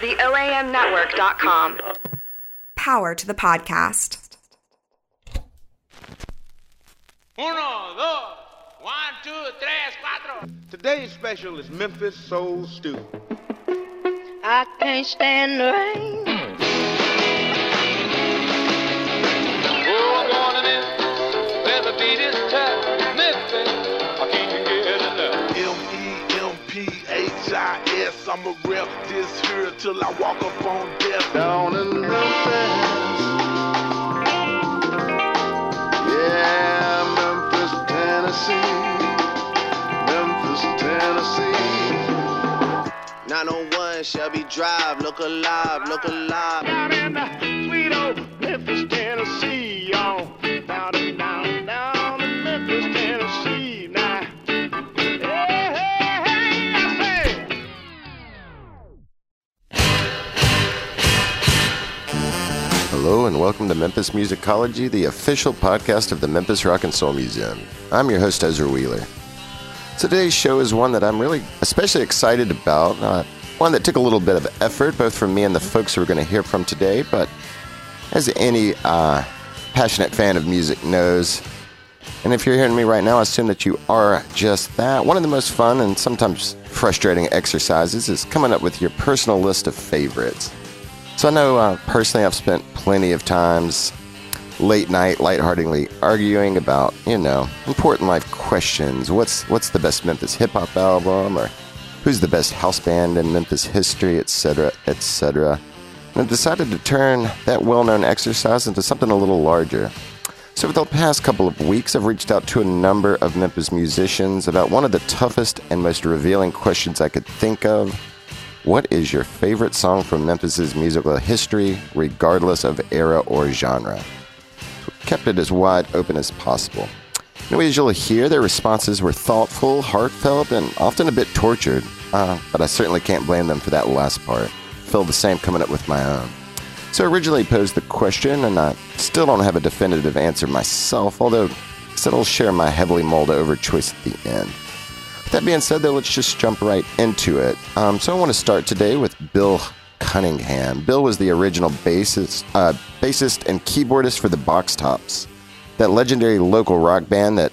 The OAMnetwork.com. Power to the podcast. Uno, dos, one, two, tres, cuatro. Today's special is Memphis Soul Stew. I can't stand the rain. M-E-M-P-H-I-S. I'ma rep this here till I walk up on death. down in Memphis. Yeah, Memphis, Tennessee. Memphis, Tennessee. 901 Shelby Drive, look alive, look alive. Down in the sweet old Memphis, Tennessee, y'all. Down and down, down and welcome to Memphis Musicology, the official podcast of the Memphis Rock and Soul Museum. I'm your host, Ezra Wheeler. Today's show is one that I'm really especially excited about, uh, one that took a little bit of effort, both from me and the folks who we're going to hear from today, but as any uh, passionate fan of music knows, and if you're hearing me right now, I assume that you are just that. One of the most fun and sometimes frustrating exercises is coming up with your personal list of favorites. So I know uh, personally I've spent plenty of times late night lightheartedly arguing about, you know, important life questions. What's what's the best Memphis hip hop album or who's the best house band in Memphis history, etc., etc. And I've decided to turn that well-known exercise into something a little larger. So, for the past couple of weeks, I've reached out to a number of Memphis musicians about one of the toughest and most revealing questions I could think of. What is your favorite song from Memphis's musical history, regardless of era or genre? We kept it as wide open as possible. And as you'll hear, their responses were thoughtful, heartfelt, and often a bit tortured. Uh, but I certainly can't blame them for that last part. Feel the same coming up with my own. So I originally posed the question, and I still don't have a definitive answer myself, although I said I'll share my heavily mulled over choice at the end. That being said, though, let's just jump right into it. Um, so I want to start today with Bill Cunningham. Bill was the original bassist, uh, bassist and keyboardist for the Box Tops, that legendary local rock band that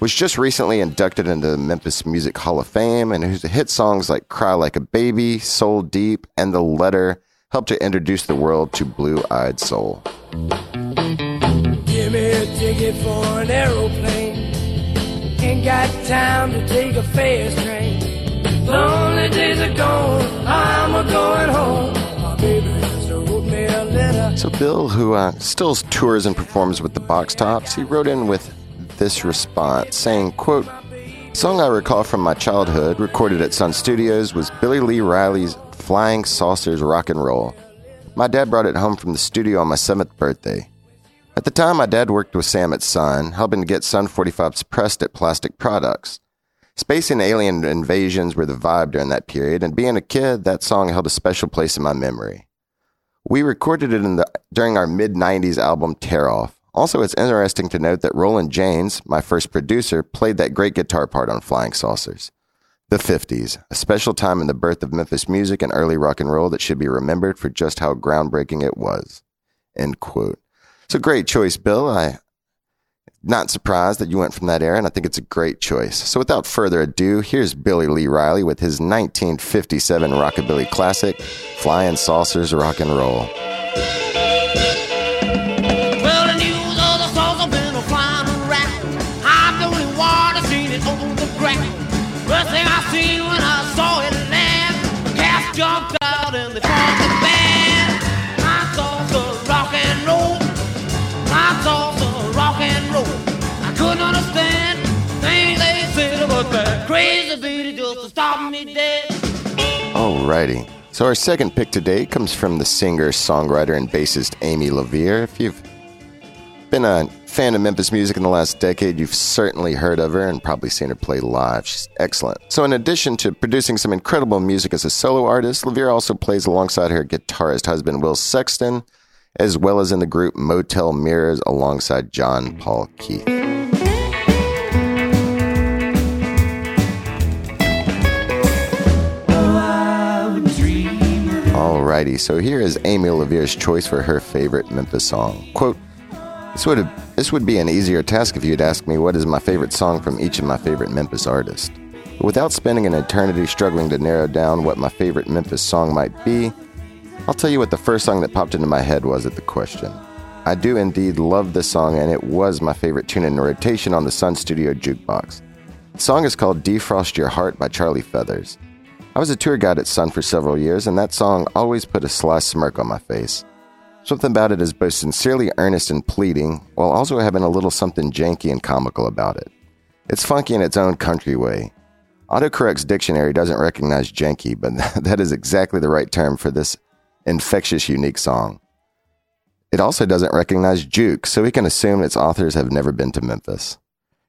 was just recently inducted into the Memphis Music Hall of Fame, and whose hit songs like "Cry Like a Baby," "Soul Deep," and "The Letter" helped to introduce the world to Blue Eyed Soul. Give me a ticket for an aeroplane. Got time to take a fast train. Lonely days are gone. I'm a going home. My baby. So Bill, who uh, still tours and performs with the Box Tops, he wrote in with this response, saying, "quote Song I recall from my childhood, recorded at Sun Studios, was Billy Lee Riley's Flying Saucers Rock and Roll. My dad brought it home from the studio on my seventh birthday. At the time, my dad worked with Sam at Sun, helping to get Sun 45s pressed at Plastic Products. Space and alien invasions were the vibe during that period, and being a kid, that song held a special place in my memory. We recorded it in the, during our mid 90s album Tear Off. Also, it's interesting to note that Roland Janes, my first producer, played that great guitar part on Flying Saucers. The 50s, a special time in the birth of Memphis music and early rock and roll that should be remembered for just how groundbreaking it was. End quote. So great choice, Bill. I not surprised that you went from that era, and I think it's a great choice. So without further ado, here's Billy Lee Riley with his 1957 rockabilly classic, Flying Saucers Rock and Roll. Stop me dead. Alrighty. So our second pick today comes from the singer, songwriter, and bassist Amy LaVere. If you've been a fan of Memphis music in the last decade, you've certainly heard of her and probably seen her play live. She's excellent. So in addition to producing some incredible music as a solo artist, LaVere also plays alongside her guitarist husband Will Sexton, as well as in the group Motel Mirrors alongside John Paul Keith. Alrighty, so here is Amy LaVere's choice for her favorite Memphis song. Quote, this would, have, this would be an easier task if you'd asked me what is my favorite song from each of my favorite Memphis artists. But without spending an eternity struggling to narrow down what my favorite Memphis song might be, I'll tell you what the first song that popped into my head was at the question. I do indeed love this song, and it was my favorite tune in rotation on the Sun Studio Jukebox. The song is called Defrost Your Heart by Charlie Feathers. I was a tour guide at Sun for several years, and that song always put a sly smirk on my face. Something about it is both sincerely earnest and pleading, while also having a little something janky and comical about it. It's funky in its own country way. Autocorrect's dictionary doesn't recognize janky, but that is exactly the right term for this infectious, unique song. It also doesn't recognize juke, so we can assume its authors have never been to Memphis.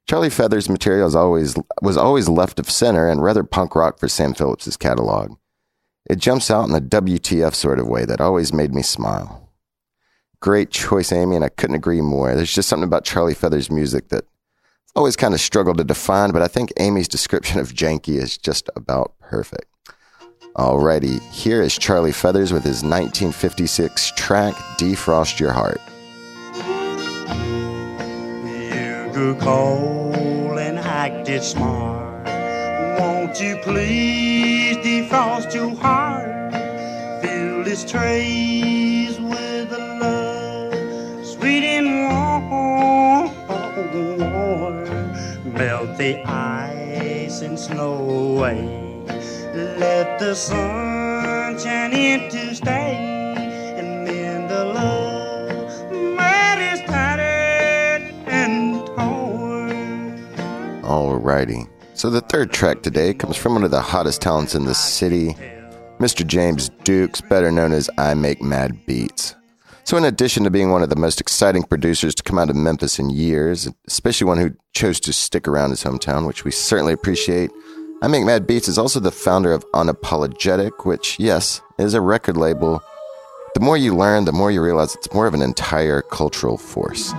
Charlie Feathers' material always, was always left of center and rather punk rock for Sam Phillips' catalog. It jumps out in a WTF sort of way that always made me smile. Great choice, Amy, and I couldn't agree more. There's just something about Charlie Feathers' music that I've always kind of struggled to define, but I think Amy's description of janky is just about perfect. Alrighty, here is Charlie Feathers with his 1956 track Defrost Your Heart. Grew cold and acted smart. Won't you please defrost your heart? Fill this trays with love sweet and warm. Melt the ice and snow away. Let the sun shine in to stay. And then the love Alrighty. So the third track today comes from one of the hottest talents in the city, Mr. James Dukes, better known as I Make Mad Beats. So, in addition to being one of the most exciting producers to come out of Memphis in years, especially one who chose to stick around his hometown, which we certainly appreciate, I Make Mad Beats is also the founder of Unapologetic, which, yes, is a record label. The more you learn, the more you realize it's more of an entire cultural force.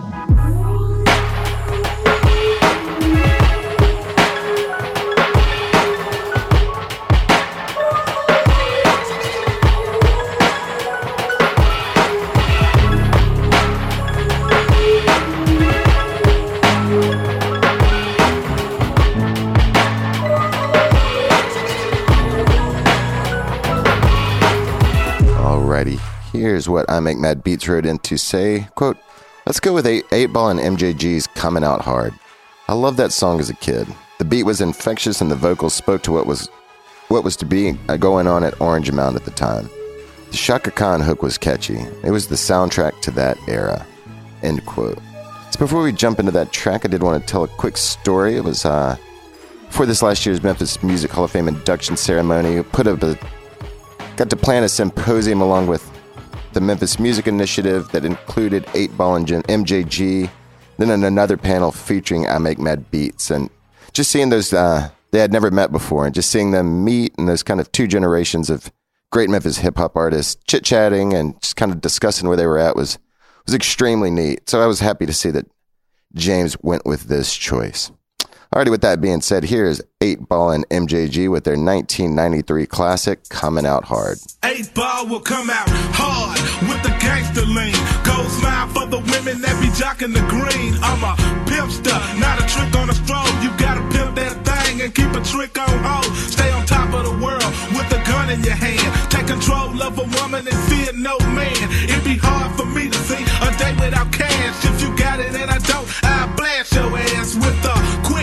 Alrighty, here's what I Make Mad Beats wrote in to say, quote, Let's go with 8, eight Ball and MJG's Coming Out Hard. I loved that song as a kid. The beat was infectious and the vocals spoke to what was what was to be going on at Orange Mound at the time. The Chaka Khan hook was catchy. It was the soundtrack to that era. End quote. So before we jump into that track, I did want to tell a quick story. It was uh, for this last year's Memphis Music Hall of Fame induction ceremony. Put up a got to plan a symposium along with the Memphis Music Initiative that included 8 Ball and MJG, then another panel featuring I Make Mad Beats. And just seeing those, uh, they had never met before, and just seeing them meet and those kind of two generations of great Memphis hip hop artists chit chatting and just kind of discussing where they were at was, was extremely neat. So I was happy to see that James went with this choice. Alrighty, with that being said, here's 8 Ball and MJG with their 1993 classic, Coming Out Hard. Eight ball will come out hard with the gangster lean. Go smile for the women that be jocking the green. I'm a pimpster, not a trick on a stroll. You gotta pimp that thing and keep a trick on hold. Stay on top of the world with a gun in your hand. Take control of a woman and fear no man. It'd be hard for me to see a day without cash. If you got it and I don't, I'll blast your ass with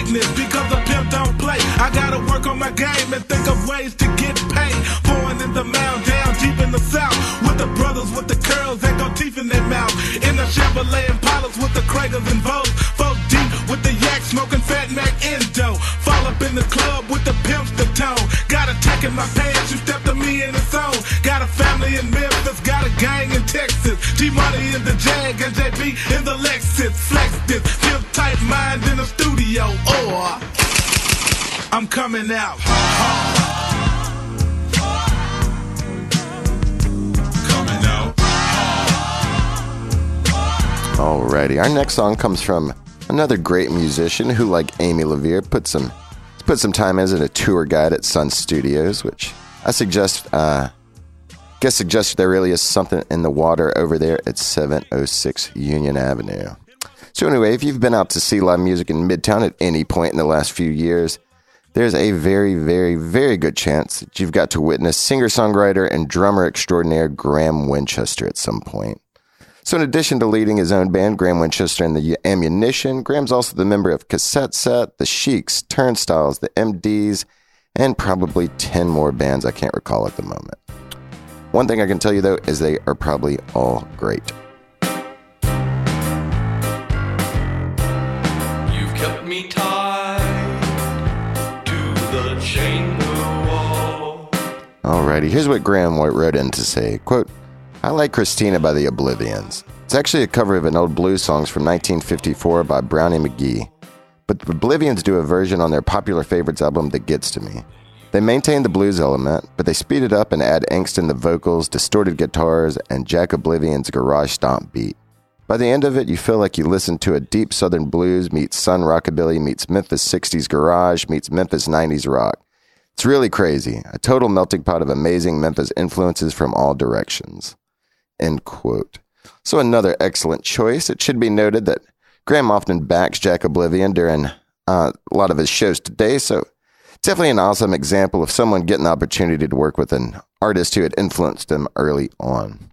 quickness because the pimp don't play. I gotta work on my game and think of ways to get paid. Foreign in the mound, down deep in the south. With the brothers with the curls that got teeth in their mouth. In the Chevrolet Impalas with the Kragers and Vogue. Folk deep with the yak smoking Fat Mac Endo. Fall up in the club with the pimps the tone. Got a tech in my pants, you stepped to me in the zone. Got a family in Memphis, got a gang in Texas. G Money in the Jag and JB in the Lexus. In the studio. Or I'm coming out. Coming out. Alrighty, our next song comes from another great musician who, like Amy LaVere, put some put some time as a tour guide at Sun Studios, which I suggest uh, Guess suggests there really is something in the water over there at 706 Union Avenue. So, anyway, if you've been out to see live music in Midtown at any point in the last few years, there's a very, very, very good chance that you've got to witness singer songwriter and drummer extraordinaire Graham Winchester at some point. So, in addition to leading his own band, Graham Winchester and the Ammunition, Graham's also the member of Cassette Set, The Sheiks, Turnstiles, The MDs, and probably 10 more bands I can't recall at the moment. One thing I can tell you though is they are probably all great. Alrighty, here's what Graham White wrote in to say, quote, I like Christina by the Oblivians. It's actually a cover of an old blues song from 1954 by Brownie McGhee. But the Oblivians do a version on their popular favorites album that gets to me. They maintain the blues element, but they speed it up and add angst in the vocals, distorted guitars, and Jack Oblivian's garage stomp beat. By the end of it, you feel like you listen to a deep southern blues meets sun rockabilly meets Memphis 60s garage meets Memphis 90s rock. It's really crazy, a total melting pot of amazing Memphis influences from all directions. End quote. So another excellent choice. It should be noted that Graham often backs Jack Oblivian during uh, a lot of his shows today, so it's definitely an awesome example of someone getting the opportunity to work with an artist who had influenced him early on.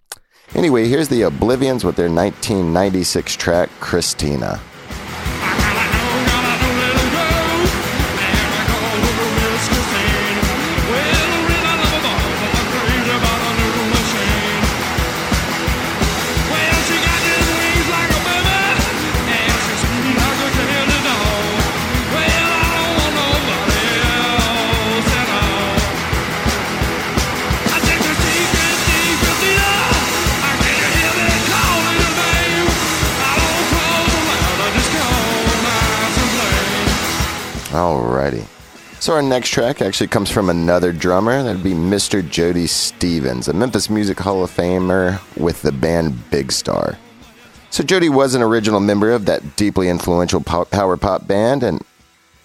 Anyway, here's the Oblivians with their 1996 track, Christina. So our next track actually comes from another drummer. That'd be Mr. Jody Stephens, a Memphis Music Hall of Famer with the band Big Star. So Jody was an original member of that deeply influential power pop band, and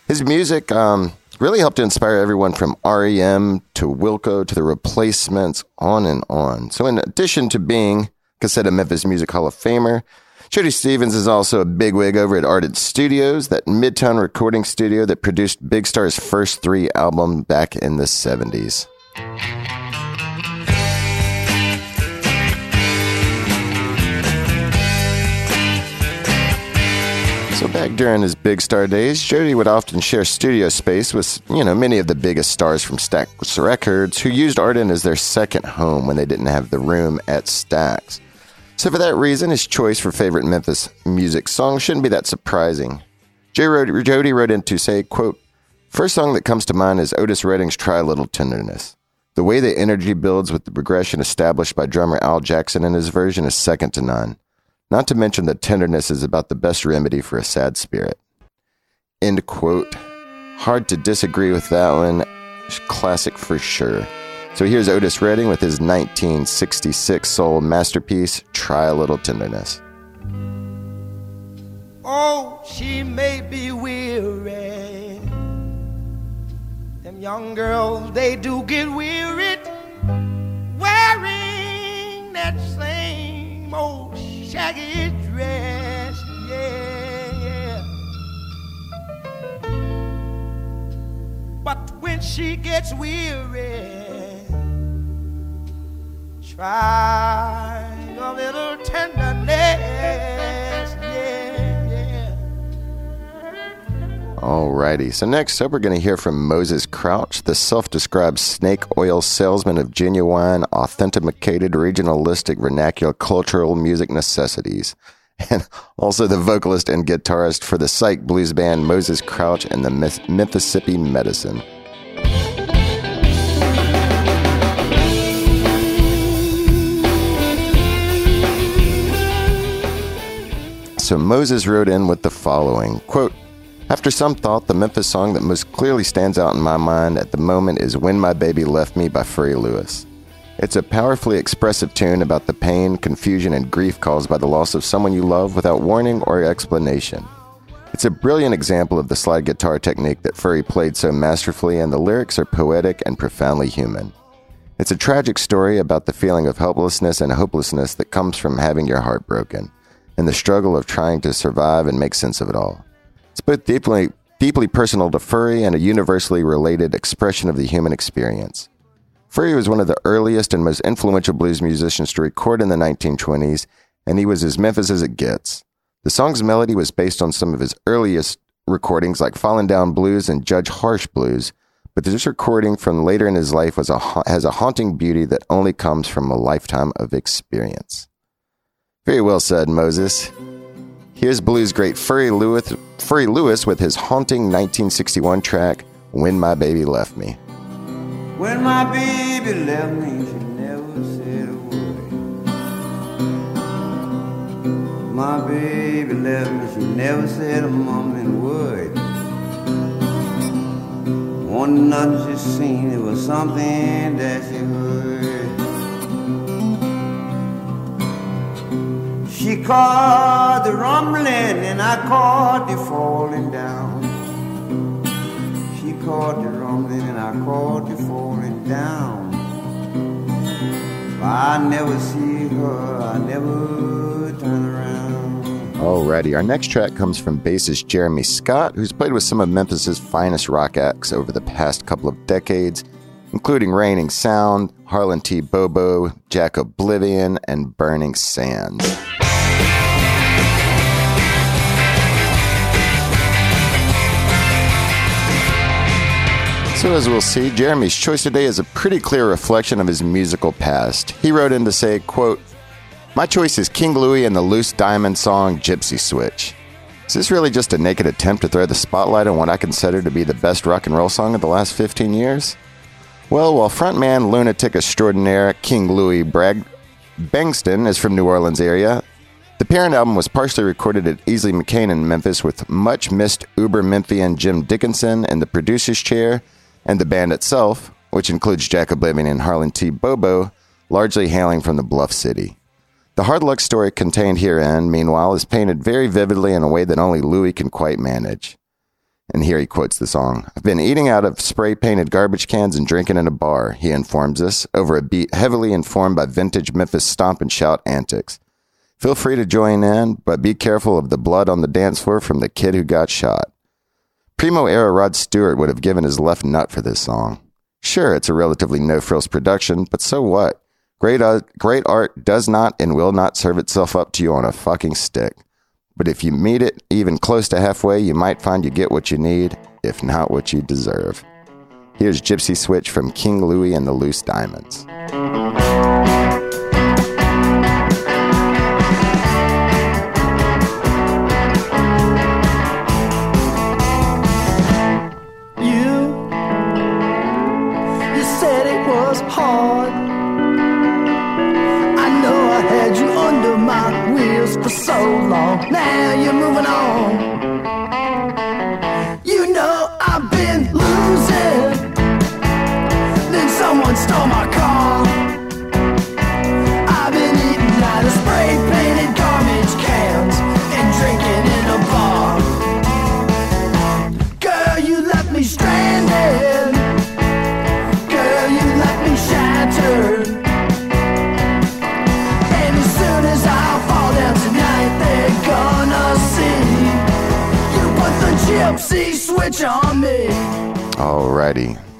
his music um, really helped to inspire everyone from REM to Wilco to the Replacements, on and on. So in addition to being Cassetta Memphis Music Hall of Famer, Jody Stephens is also a bigwig over at Ardent Studios, that Midtown recording studio that produced Big Star's first three albums back in the 70s. So back during his Big Star days, Jody would often share studio space with, you know, many of the biggest stars from Stax Records who used Ardent as their second home when they didn't have the room at Stax. So for that reason, his choice for favorite Memphis music song shouldn't be that surprising. J. Jody wrote in to say, quote, First song that comes to mind is Otis Redding's Try a Little Tenderness. The way the energy builds with the progression established by drummer Al Jackson in his version is second to none. Not to mention that tenderness is about the best remedy for a sad spirit. End quote. Hard to disagree with that one. Classic for sure. So here's Otis Redding with his 1966 soul masterpiece, Try a Little Tenderness. Oh, she may be weary. Them young girls, they do get weary wearing that same old shaggy dress. Yeah, yeah. But when she gets weary, try a little tenderness. Yeah, yeah. Alrighty, so next up we're going to hear from Moses Crouch, the self described snake oil salesman of genuine, authenticated, regionalistic, vernacular cultural music necessities. And also the vocalist and guitarist for the psych blues band Moses Crouch and the Mississippi Medicine. So Moses wrote in with the following quote, after some thought, the Memphis song that most clearly stands out in my mind at the moment is When My Baby Left Me by Furry Lewis. It's a powerfully expressive tune about the pain, confusion, and grief caused by the loss of someone you love without warning or explanation. It's a brilliant example of the slide guitar technique that Furry played so masterfully, and the lyrics are poetic and profoundly human. It's a tragic story about the feeling of helplessness and hopelessness that comes from having your heart broken and the struggle of trying to survive and make sense of it all. It's both deeply, deeply personal to Furry and a universally related expression of the human experience. Furry was one of the earliest and most influential blues musicians to record in the 1920s, and he was as Memphis as it gets. The song's melody was based on some of his earliest recordings like Fallen Down Blues and Judge Harsh Blues, but this recording from later in his life was a, has a haunting beauty that only comes from a lifetime of experience. Very well said, Moses. Here's blues great Furry Lewis, Furry Lewis with his haunting 1961 track, When My Baby Left Me. When my baby left me, she never said a word. My baby left me, she never said a mumbling word. One nothing she seen, it was something that she heard. She caught the rumbling and I caught the falling down. She caught the rumbling and I caught the falling down. I never see her, I never turn around. Alrighty, our next track comes from bassist Jeremy Scott, who's played with some of Memphis's finest rock acts over the past couple of decades, including Reigning Sound, Harlan T. Bobo, Jack Oblivian, and Burning Sands. So, as we'll see, Jeremy's choice today is a pretty clear reflection of his musical past. He wrote in to say, quote, My choice is King Louie and the Loose Diamond song Gypsy Switch. Is this really just a naked attempt to throw the spotlight on what I consider to be the best rock and roll song of the last 15 years? Well, while frontman lunatic extraordinaire King Louie Bragg Bengston is from New Orleans area, the parent album was partially recorded at Easley McCain in Memphis with much missed Uber Memphian Jim Dickinson in the producer's chair and the band itself, which includes Jack Oblivian and Harlan T. Bobo, largely hailing from the Bluff City. The hard luck story contained herein, meanwhile, is painted very vividly in a way that only Louis can quite manage. And here he quotes the song I've been eating out of spray painted garbage cans and drinking in a bar, he informs us, over a beat heavily informed by vintage Memphis stomp and shout antics. Feel free to join in, but be careful of the blood on the dance floor from the kid who got shot. Primo era Rod Stewart would have given his left nut for this song. Sure, it's a relatively no frills production, but so what? Great, uh, great art does not and will not serve itself up to you on a fucking stick. But if you meet it even close to halfway, you might find you get what you need, if not what you deserve. Here's Gypsy Switch from King Louie and the Loose Diamonds. So long. Now you're moving on. You know I've been losing. Then someone stole my car.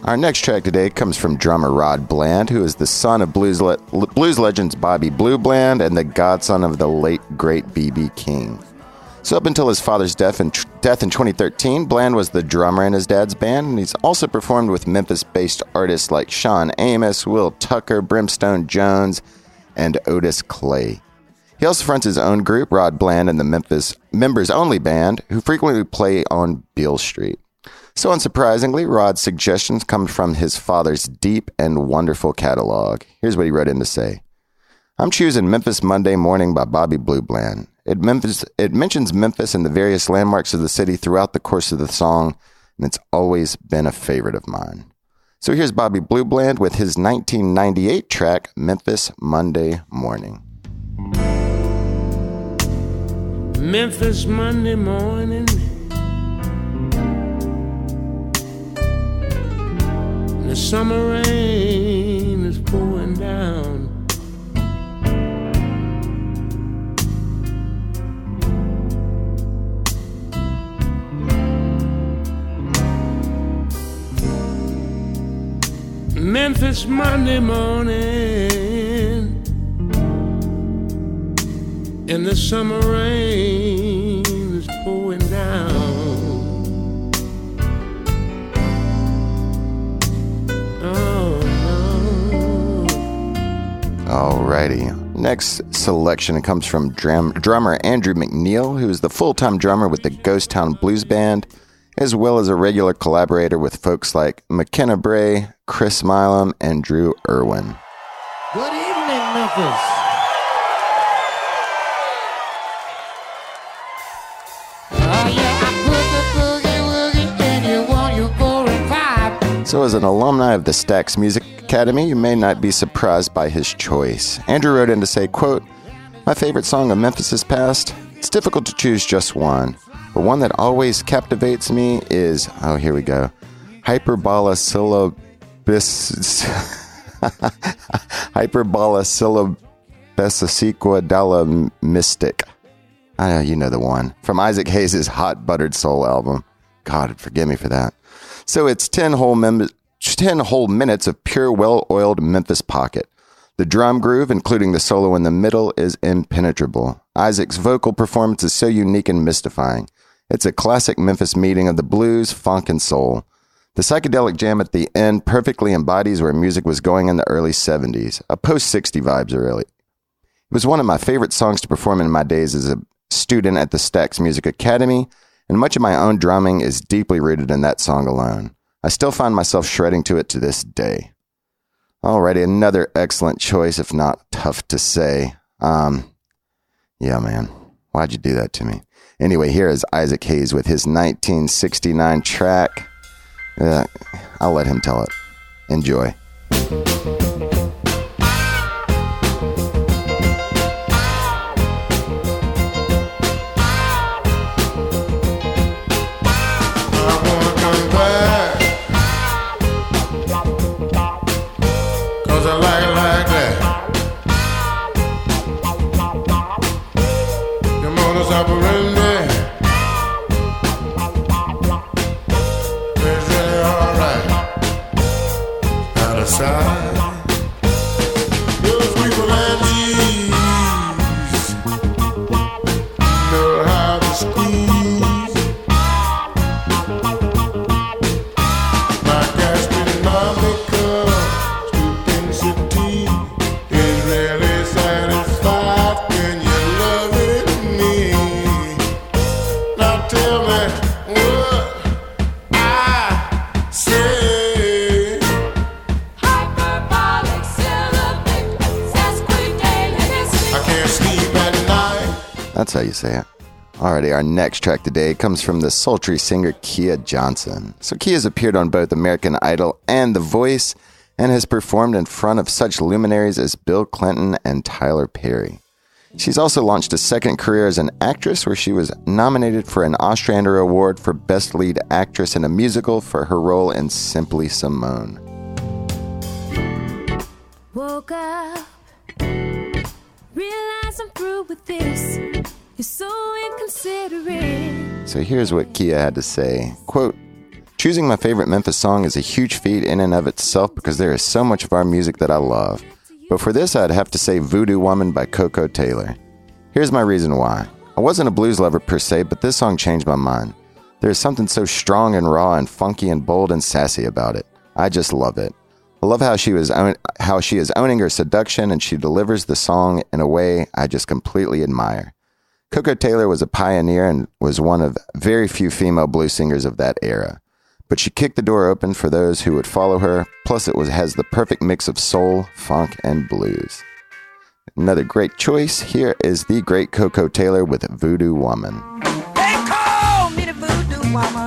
Our next track today comes from drummer Rod Bland, who is the son of blues, le- blues legends Bobby Blue Bland and the godson of the late, great B.B. King. So, up until his father's death in, death in 2013, Bland was the drummer in his dad's band, and he's also performed with Memphis based artists like Sean Amos, Will Tucker, Brimstone Jones, and Otis Clay. He also fronts his own group, Rod Bland and the Memphis Members Only Band, who frequently play on Beale Street. So, unsurprisingly, Rod's suggestions come from his father's deep and wonderful catalog. Here's what he wrote in to say I'm choosing Memphis Monday Morning by Bobby Blue Bland. It, Memphis, it mentions Memphis and the various landmarks of the city throughout the course of the song, and it's always been a favorite of mine. So here's Bobby Blue Bland with his 1998 track, Memphis Monday Morning. Memphis Monday morning. The summer rain is pouring down. Memphis Monday morning in the summer rain. Alrighty. Next selection comes from drum, drummer Andrew McNeil, who is the full time drummer with the Ghost Town Blues Band, as well as a regular collaborator with folks like McKenna Bray, Chris Milam, and Drew Irwin. Good evening, Memphis. Oh yeah, I put the boogie woogie in you one, you four and five. So, as an alumni of the Stax Music Academy, you may not be surprised by his choice. Andrew wrote in to say, quote, My favorite song of Memphis's past? It's difficult to choose just one, but one that always captivates me is, oh, here we go, Hyperbola syllabis... Hyperbola syllabesiqua dalla mystic. I know, you know the one. From Isaac Hayes' Hot Buttered Soul album. God, forgive me for that. So it's 10 whole, mem- 10 whole minutes of pure, well oiled Memphis pocket. The drum groove, including the solo in the middle, is impenetrable. Isaac's vocal performance is so unique and mystifying. It's a classic Memphis meeting of the blues, funk, and soul. The psychedelic jam at the end perfectly embodies where music was going in the early 70s, a post 60 vibes, really. It was one of my favorite songs to perform in my days as a student at the Stax Music Academy, and much of my own drumming is deeply rooted in that song alone. I still find myself shredding to it to this day. Alrighty, another excellent choice, if not tough to say. Um, yeah, man, why'd you do that to me? Anyway, here is Isaac Hayes with his 1969 track. Uh, I'll let him tell it. Enjoy. That's how you say it. Alrighty, our next track today comes from the sultry singer Kia Johnson. So Kia's appeared on both American Idol and The Voice, and has performed in front of such luminaries as Bill Clinton and Tyler Perry. She's also launched a second career as an actress where she was nominated for an Ostrander Award for Best Lead Actress in a Musical for her role in Simply Simone. Woke up, realize I'm through with this. You're so inconsiderate. So here's what Kia had to say. Quote, Choosing my favorite Memphis song is a huge feat in and of itself because there is so much of our music that I love. But for this, I'd have to say Voodoo Woman by Koko Taylor. Here's my reason why. I wasn't a blues lover per se, but this song changed my mind. There's something so strong and raw and funky and bold and sassy about it. I just love it. I love how she was own- how she is owning her seduction and she delivers the song in a way I just completely admire. Koko Taylor was a pioneer and was one of very few female blues singers of that era. But she kicked the door open for those who would follow her, plus it was has the perfect mix of soul, funk, and blues. Another great choice here is the great Koko Taylor with Voodoo Woman. They call me the voodoo woman,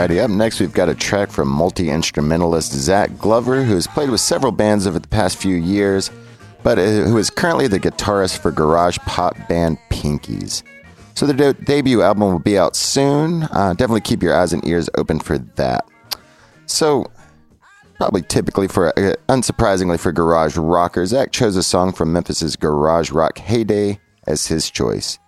Alrighty, up next we've got a track from multi instrumentalist Zach Glover, who has played with several bands over the past few years, but uh, who is currently the guitarist for garage pop band Pinkies. So their de- debut album will be out soon. Uh, definitely keep your eyes and ears open for that. So, probably typically for, uh, unsurprisingly for garage rockers, Zach chose a song from Memphis's garage rock heyday as his choice.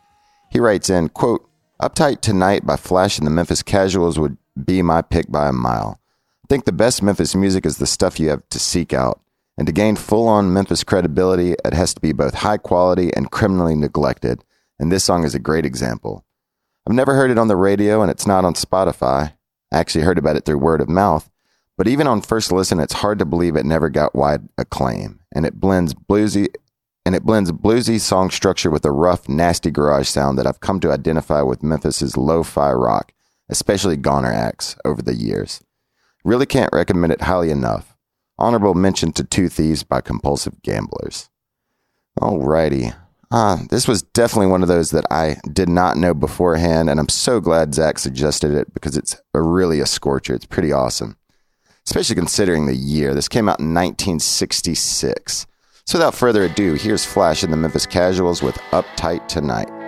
He writes in, quote, Uptight Tonight by Flash and the Memphis Casuals would be my pick by a mile. I think the best Memphis music is the stuff you have to seek out. And to gain full on Memphis credibility, it has to be both high quality and criminally neglected. And this song is a great example. I've never heard it on the radio and it's not on Spotify. I actually heard about it through word of mouth. But even on first listen, it's hard to believe it never got wide acclaim. And it blends bluesy and it blends bluesy song structure with a rough, nasty garage sound that I've come to identify with Memphis's lo-fi rock, especially Goner acts over the years. Really can't recommend it highly enough. Honorable mention to Two Thieves by Compulsive Gamblers. Alrighty. Uh, this was definitely one of those that I did not know beforehand, and I'm so glad Zach suggested it because it's a really a scorcher. It's pretty awesome, especially considering the year. This came out in 1966. So without further ado, here's Flash and the Memphis Casuals with Uptight Tonight.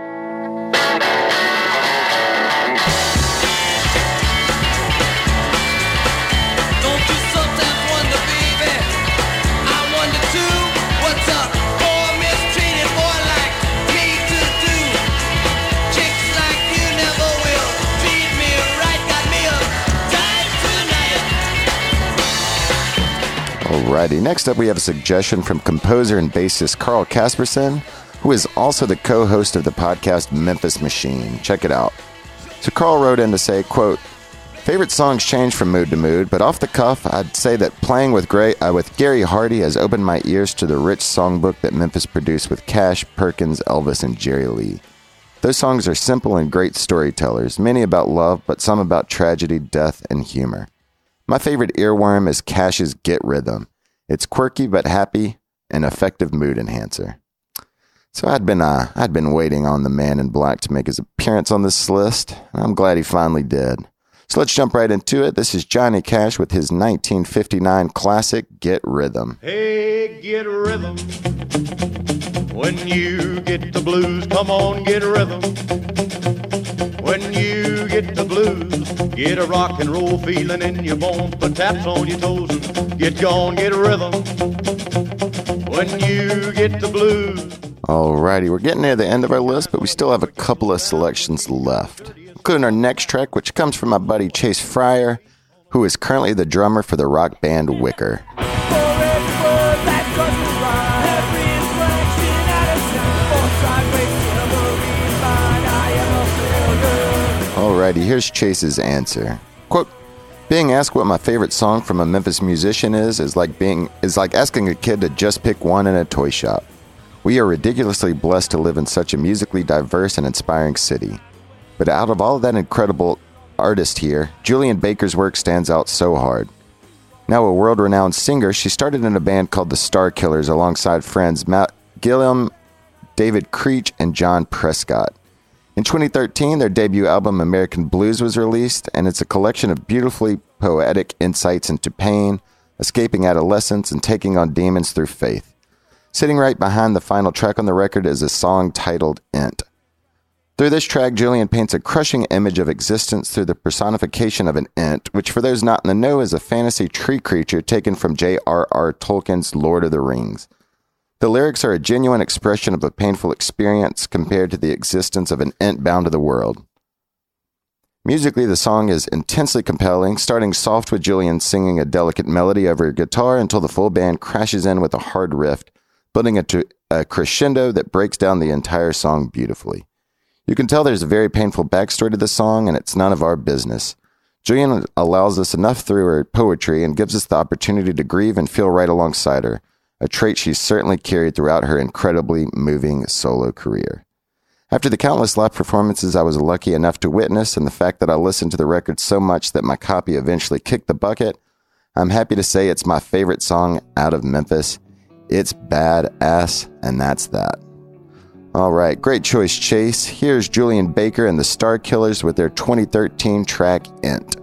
Alrighty, next up we have a suggestion from composer and bassist Carl Casperson, who is also the co-host of the podcast Memphis Machine. Check it out. So Carl wrote in to say, quote, Favorite songs change from mood to mood, but off the cuff, I'd say that playing with, uh, with Gary Hardy has opened my ears to the rich songbook that Memphis produced with Cash, Perkins, Elvis, and Jerry Lee. Those songs are simple and great storytellers, many about love, but some about tragedy, death, and humor. My favorite earworm is Cash's Get Rhythm. It's quirky but happy, an effective mood enhancer. So I'd been uh, I'd been waiting on the man in black to make his appearance on this list. and I'm glad he finally did. So let's jump right into it. This is Johnny Cash with his 1959 classic Get Rhythm. Hey, get rhythm. When you get the blues, come on, get rhythm. When you get the blues, get a rock and roll feeling in your bones, put taps on your toes and get gone, get a rhythm. When you get the blues. Alrighty, we're getting near the end of our list, but we still have a couple of selections left, including our next track, which comes from my buddy Chase Fryer, who is currently the drummer for the rock band Wicker. Alrighty, here's Chase's answer. Quote, being asked what my favorite song from a Memphis musician is is like being is like asking a kid to just pick one in a toy shop. We are ridiculously blessed to live in such a musically diverse and inspiring city. But out of all that incredible artist here, Julien Baker's work stands out so hard. Now a world-renowned singer, she started in a band called the Star Killers alongside friends Matt Gilliam, David Creech, and John Prescott. In 2013, their debut album American Blues was released, and it's a collection of beautifully poetic insights into pain, escaping adolescence, and taking on demons through faith. Sitting right behind the final track on the record is a song titled Ent. Through this track, Julien paints a crushing image of existence through the personification of an Ent, which, for those not in the know, is a fantasy tree creature taken from J.R.R. Tolkien's Lord of the Rings. The lyrics are a genuine expression of a painful experience compared to the existence of an Ent bound to the world. Musically, the song is intensely compelling, starting soft with Julien singing a delicate melody over guitar until the full band crashes in with a hard riff, building a crescendo that breaks down the entire song beautifully. You can tell there's a very painful backstory to the song, and it's none of our business. Julien allows us enough through her poetry and gives us the opportunity to grieve and feel right alongside her, a trait she's certainly carried throughout her incredibly moving solo career. After the countless live performances I was lucky enough to witness, and the fact that I listened to the record so much that my copy eventually kicked the bucket, I'm happy to say it's my favorite song out of Memphis. It's badass, and that's that. All right, great choice, Chase. Here's Julien Baker and the Star Killers with their 2013 track Ent.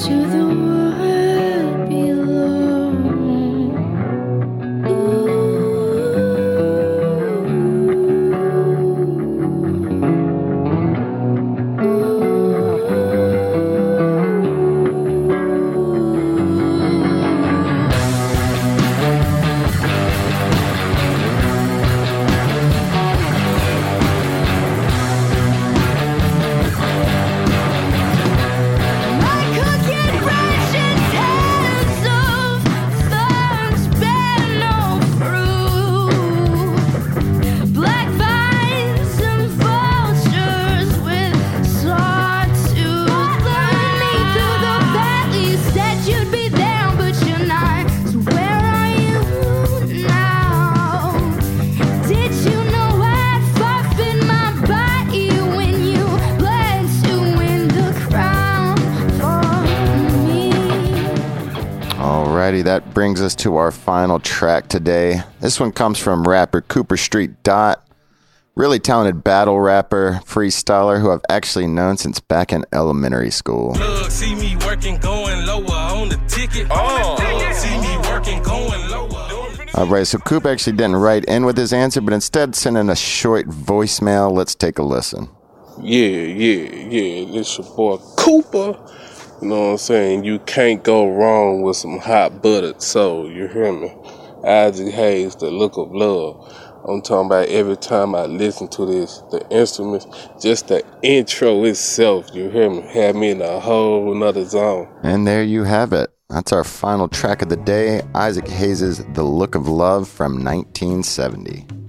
To the to our final track today. This one comes from rapper Cooper Street Dot. Really talented battle rapper, freestyler who I've actually known since back in elementary school. Plug, see me working, going lower on the ticket. Oh, see me working, going lower. Alright, so Coop actually didn't write in with his answer, but instead sent in a short voicemail. Let's take a listen. Yeah, yeah, yeah. This your boy Cooper. You know what I'm saying? You can't go wrong with some hot buttered soul. You hear me? Isaac Hayes, the look of love. I'm talking about every time I listen to this, the instruments, just the intro itself, you hear me? Had me in a whole nother zone. And there you have it. That's our final track of the day Isaac Hayes' The Look of Love from 1970.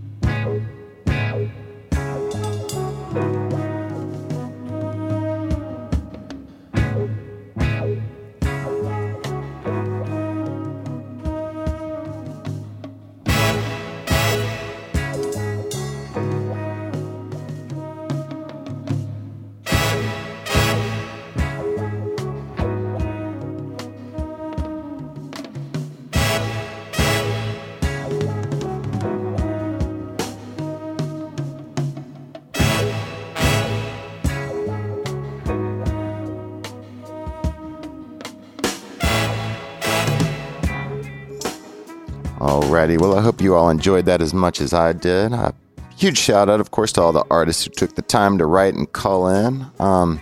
Alrighty, well, I hope you all enjoyed that as much as I did. A huge shout out, of course, to all the artists who took the time to write and call in. Um,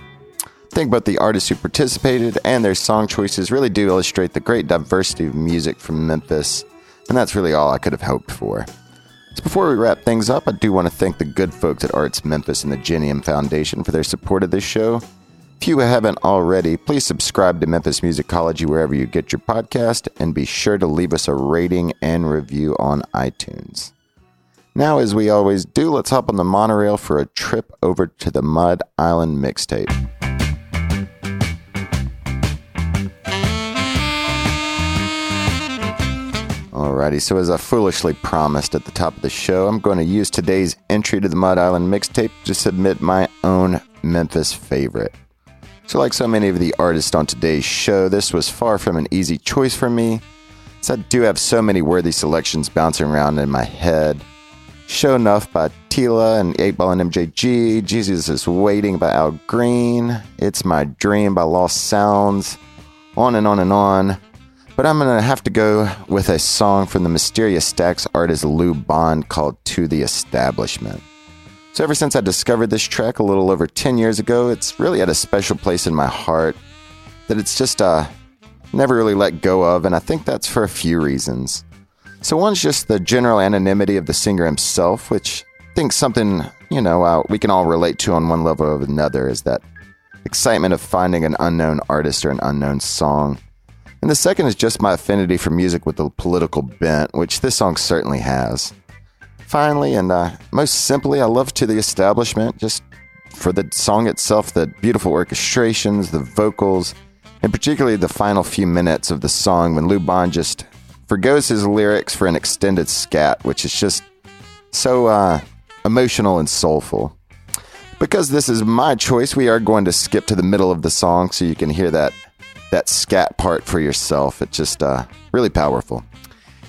think about the artists who participated and their song choices really do illustrate the great diversity of music from Memphis, and that's really all I could have hoped for. So before we wrap things up, I do want to thank the good folks at Arts Memphis and the Genium Foundation for their support of this show. If you haven't already, please subscribe to Memphis Musicology wherever you get your podcast and be sure to leave us a rating and review on iTunes. Now, as we always do, let's hop on the monorail for a trip over to the Mud Island mixtape. Alrighty, so as I foolishly promised at the top of the show, I'm going to use today's entry to the Mud Island mixtape to submit my own Memphis favorite. So, like so many of the artists on today's show, this was far from an easy choice for me, as I do have so many worthy selections bouncing around in my head. Sho Nuff by Tela and 8 Ball and MJG, Jesus is Waiting by Al Green, It's My Dream by Lost Sounds, on and on and on. But I'm going to have to go with a song from the Mysterious Stax artist Lou Bond called To the Establishment. So, ever since I discovered this track a little over 10 years ago, it's really had a special place in my heart that it's just uh, never really let go of, and I think that's for a few reasons. So, one's just the general anonymity of the singer himself, which I think something, you know, uh, we can all relate to on one level or another is that excitement of finding an unknown artist or an unknown song. And the second is just my affinity for music with a political bent, which this song certainly has. Finally, and uh, most simply, I love To the Establishment, just for the song itself, the beautiful orchestrations, the vocals, and particularly the final few minutes of the song when Lou Bond just forgoes his lyrics for an extended scat, which is just so uh, emotional and soulful. Because this is my choice, we are going to skip to the middle of the song so you can hear that that scat part for yourself. It's just uh, really powerful.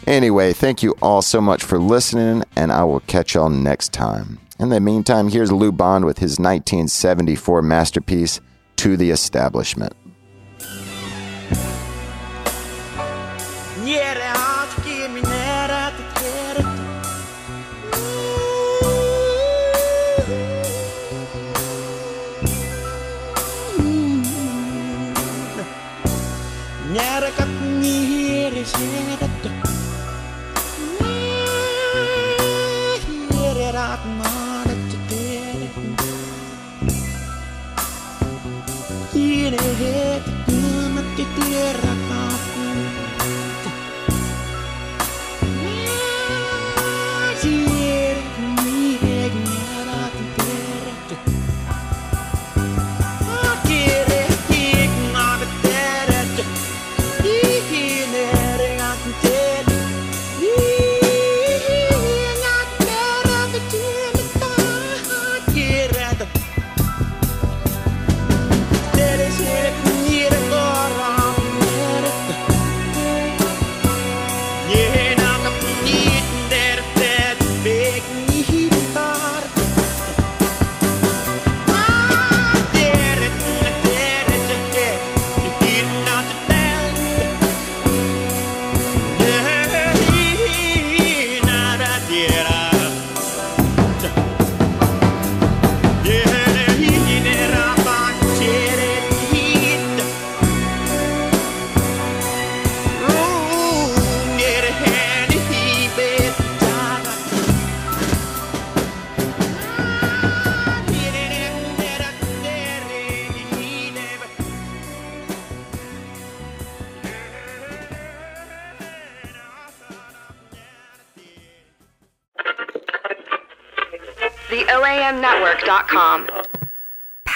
Anyway, thank you all so much for listening, and I will catch y'all next time. In the meantime, here's Lou Bond with his 1974 masterpiece, To the Establishment.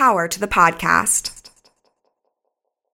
Power to the podcast.